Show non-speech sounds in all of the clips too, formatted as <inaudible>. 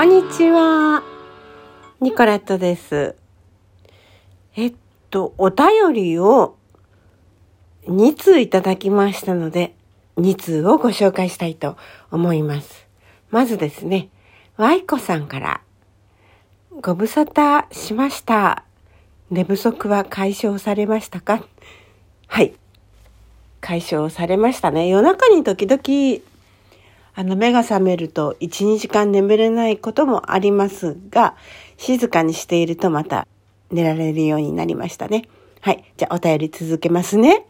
こんにちは。ニコラットです。えっと、お便りを2通いただきましたので、2通をご紹介したいと思います。まずですね、ワイコさんから、ご無沙汰しました。寝不足は解消されましたか？はい。解消されましたね。夜中に時々、あの、目が覚めると1、2時間眠れないこともありますが、静かにしているとまた寝られるようになりましたね。はい。じゃあ、お便り続けますね。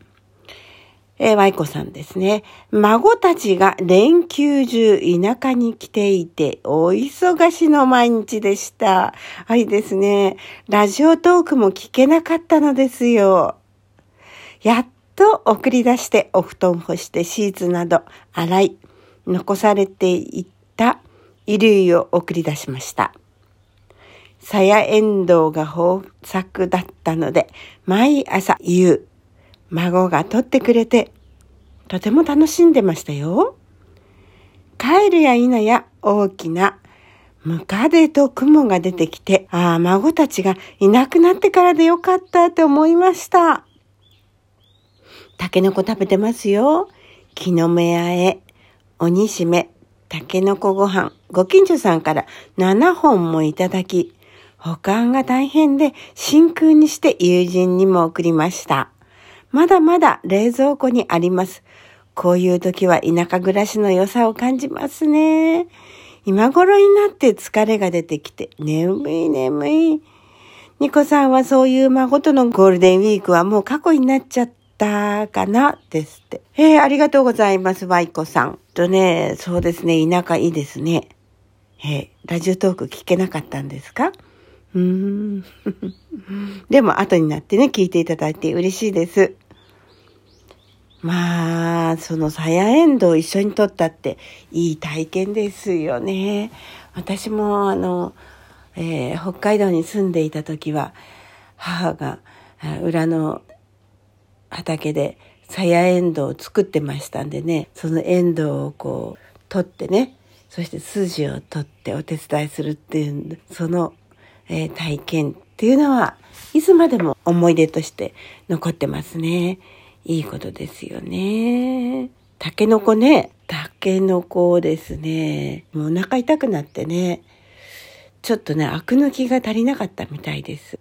えー、ワイコさんですね。孫たちが連休中田舎に来ていて、お忙しの毎日でした。はいですね。ラジオトークも聞けなかったのですよ。やっと送り出してお布団干してシーツなど洗い、残されていった衣類を送り出しました。さやエンドウが豊作だったので、毎朝夕、孫が取ってくれて、とても楽しんでましたよ。帰るや否や大きなムカデと雲が出てきて、ああ、孫たちがいなくなってからでよかったって思いました。タケノコ食べてますよ。木の芽あえ、鬼しめ、タケノコご飯、ご近所さんから7本もいただき、保管が大変で真空にして友人にも送りました。まだまだ冷蔵庫にあります。こういう時は田舎暮らしの良さを感じますね。今頃になって疲れが出てきて、眠い眠い。ニコさんはそういう孫とのゴールデンウィークはもう過去になっちゃったかな？ですって。えー、ありがとうございます、ワイコさん。とね、そうですね、田舎いいですね。えー、ラジオトーク聞けなかったんですか？うーん。<laughs> でも後になってね、聞いていただいて嬉しいです。まあ、そのサヤエンドを一緒に撮ったっていい体験ですよね。私もあの、えー、北海道に住んでいた時は、母が裏の畑でサヤエンドウを作ってましたんでね、そのエンドウをこう取ってね、そして筋を取ってお手伝いするっていう、その、えー、体験っていうのは、いつまでも思い出として残ってますね。いいことですよね。タケノコね、タケノコですね。もうお腹痛くなってね、ちょっとね、アク抜きが足りなかったみたいです。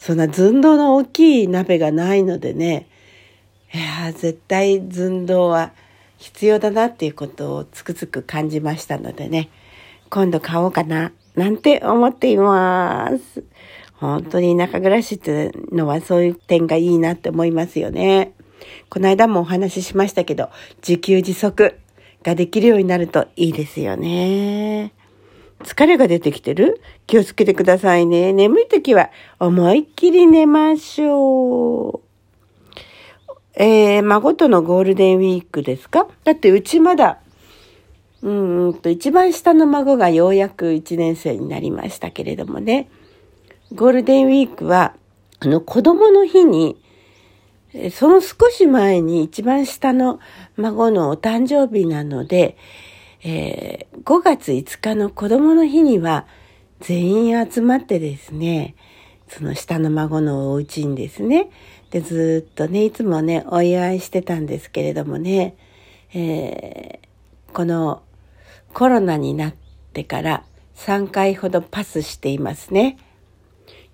そんな寸胴の大きい鍋がないのでね、いや絶対寸胴は必要だなっていうことをつくづく感じましたのでね、今度買おうかな、なんて思っています。本当に田舎暮らしっていうのはそういう点がいいなって思いますよね。この間もお話ししましたけど、自給自足ができるようになるといいですよね。疲れが出てきてる？気をつけてくださいね。眠い時は思いっきり寝ましょう。えー、孫とのゴールデンウィークですか？だってうちまだ、うんと、一番下の孫がようやく1年生になりましたけれどもね。ゴールデンウィークは、あの、子供の日に、その少し前に一番下の孫のお誕生日なので、えー、5月5日の子供の日には全員集まってですね、その下の孫のお家にですね、で、ずっとね、いつもね、お祝いしてたんですけれどもね、えー、このコロナになってから3回ほどパスしていますね。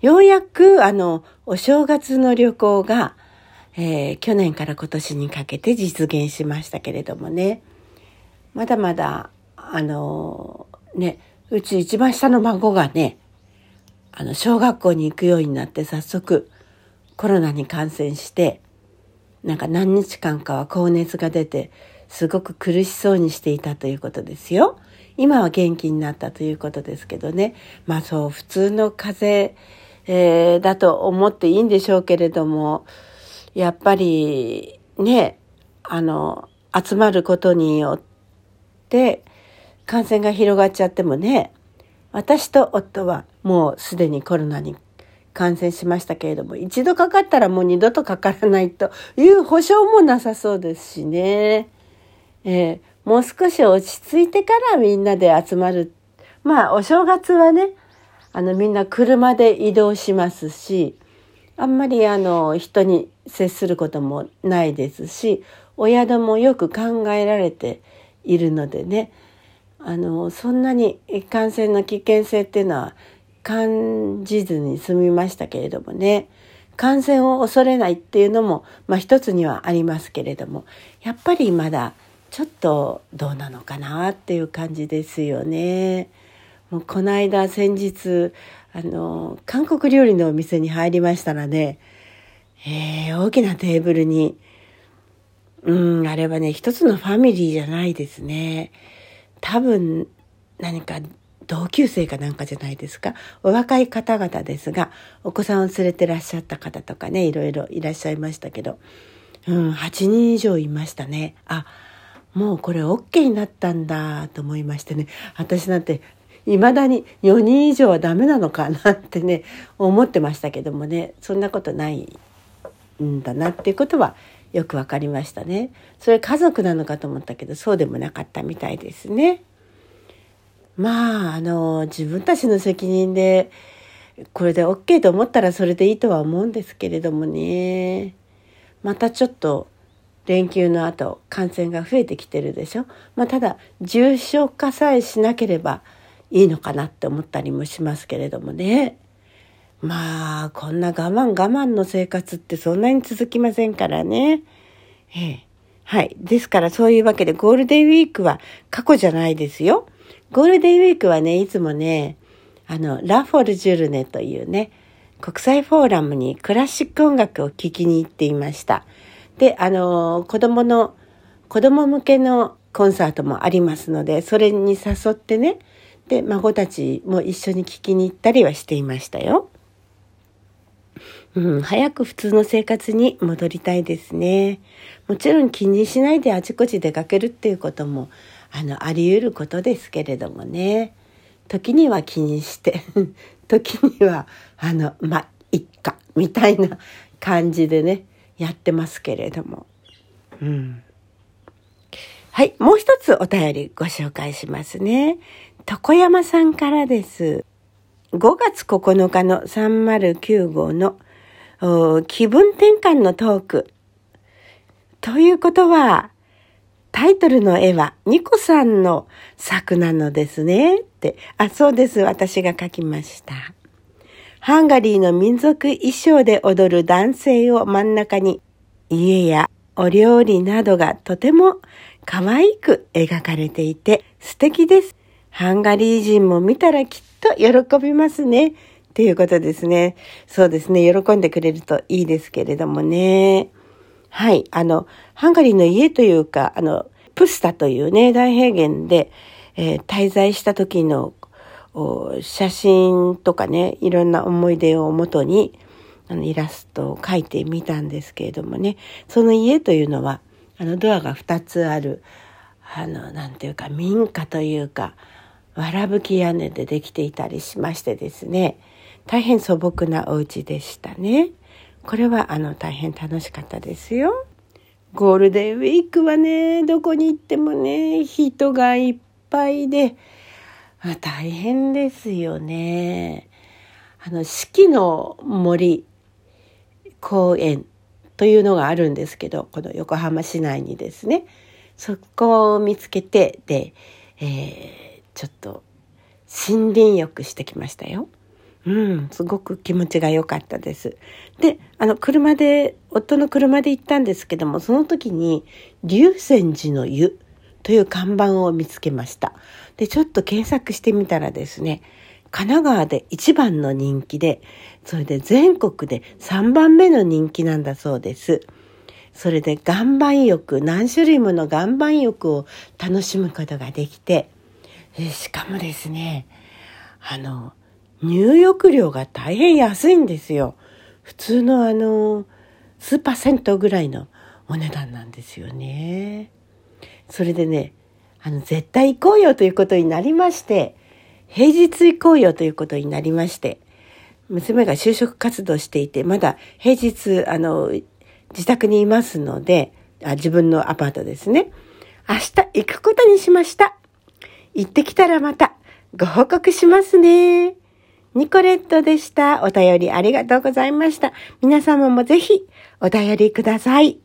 ようやく、あの、お正月の旅行が、えー、去年から今年にかけて実現しましたけれどもね。まだまだ、あの、ね、うち一番下の孫がね、あの、小学校に行くようになって早速コロナに感染して、なんか何日間かは高熱が出て、すごく苦しそうにしていたということですよ。今は元気になったということですけどね。まあそう、普通の風邪、えー、だと思っていいんでしょうけれども、やっぱりね、あの、集まることによって感染が広がっちゃってもね、私と夫はもうすでにコロナに感染しましたけれども、一度かかったらもう二度とかからないという保証もなさそうですしね。えー、もう少し落ち着いてからみんなで集まるまあ、お正月はね、あの、みんな車で移動しますし、あんまりあの、人に接することもないですし、お宿もよく考えられているのでね、あの、そんなに感染の危険性っていうのは感じずに済みましたけれどもね、感染を恐れないっていうのも、まあ一つにはありますけれども、やっぱりまだちょっとどうなのかなっていう感じですよね。もうこの間先日、あの、韓国料理のお店に入りましたらね、えー、大きなテーブルに、うん、あれはね、一つのファミリーじゃないですね。多分、何か同級生かなんかじゃないですか。お若い方々ですが、お子さんを連れてらっしゃった方とかね、いろいろいらっしゃいましたけど、うん、8人以上いましたね。あ、もうこれ OK になったんだと思いましてね、私なんて未だに4人以上はダメなのかなってね、思ってましたけどもね、そんなことないんだなっていうことはよくわかりましたね。それ家族なのかと思ったけど、そうでもなかったみたいですね。まあ、あの、自分たちの責任で、これで OK と思ったらそれでいいとは思うんですけれどもね。またちょっと連休の後感染が増えてきてるでしょ。まあ、ただ重症化さえしなければいいのかなって思ったりもしますけれどもね。まあ、こんな我慢我慢の生活ってそんなに続きませんからね。ええ。はい。ですからそういうわけでゴールデンウィークは過去じゃないですよ。ゴールデンウィークはね、いつもね、あの、ラフォルジュルネというね、国際フォーラムにクラシック音楽を聴きに行っていました。で、あの、子供の、子供向けのコンサートもありますので、それに誘ってね、で、孫たちも一緒に聴きに行ったりはしていましたよ。うん、早く普通の生活に戻りたいですね。もちろん気にしないであちこち出かけるっていうこともあのあり得ることですけれどもね時には気にして <laughs> 時にはあのまあいっかみたいな感じでねやってますけれども。うん、はい、もう一つお便りご紹介しますね。床山さんからです。5月9日の309号の気分転換のトーク。ということは、タイトルの絵はニコさんの作なのですね。って。あ、そうです。私が描きました。ハンガリーの民族衣装で踊る男性を真ん中に家やお料理などがとても可愛く描かれていて素敵です。ハンガリー人も見たらきっと喜びますね。っていうことですね。そうですね。喜んでくれるといいですけれどもね。はい。あの、ハンガリーの家というか、あの、プスタというね、大平原で、えー、滞在した時の写真とかね、いろんな思い出をもとに、あの、イラストを描いてみたんですけれどもね、その家というのは、あの、ドアが2つある、あの、なんていうか、民家というか、わらぶき屋根でできていたりしましてですね、大変素朴なお家でしたね。これはあの大変楽しかったですよ。ゴールデンウィークはね、どこに行ってもね、人がいっぱいであ、大変ですよね。あの、四季の森公園というのがあるんですけど、この横浜市内にですね、そこを見つけて、で、えー、ちょっと森林浴してきましたよ。うん、すごく気持ちが良かったです。で、あの、車で、夫の車で行ったんですけども、その時に、龍泉寺の湯という看板を見つけました。で、ちょっと検索してみたらですね、神奈川で一番の人気で、それで全国で3番目の人気なんだそうです。それで岩盤浴、何種類もの岩盤浴を楽しむことができて、しかもですね、あの、入浴料が大変安いんですよ。普通のあの、数パーセントぐらいのお値段なんですよね。それでね、あの、絶対行こうよということになりまして、平日行こうよということになりまして、娘が就職活動していて、まだ平日、あの、自宅にいますので、あ自分のアパートですね。明日行くことにしました。行ってきたらまたご報告しますね。ニコレットでした。お便りありがとうございました。皆様もぜひお便りください。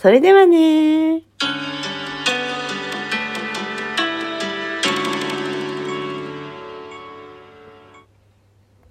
それではね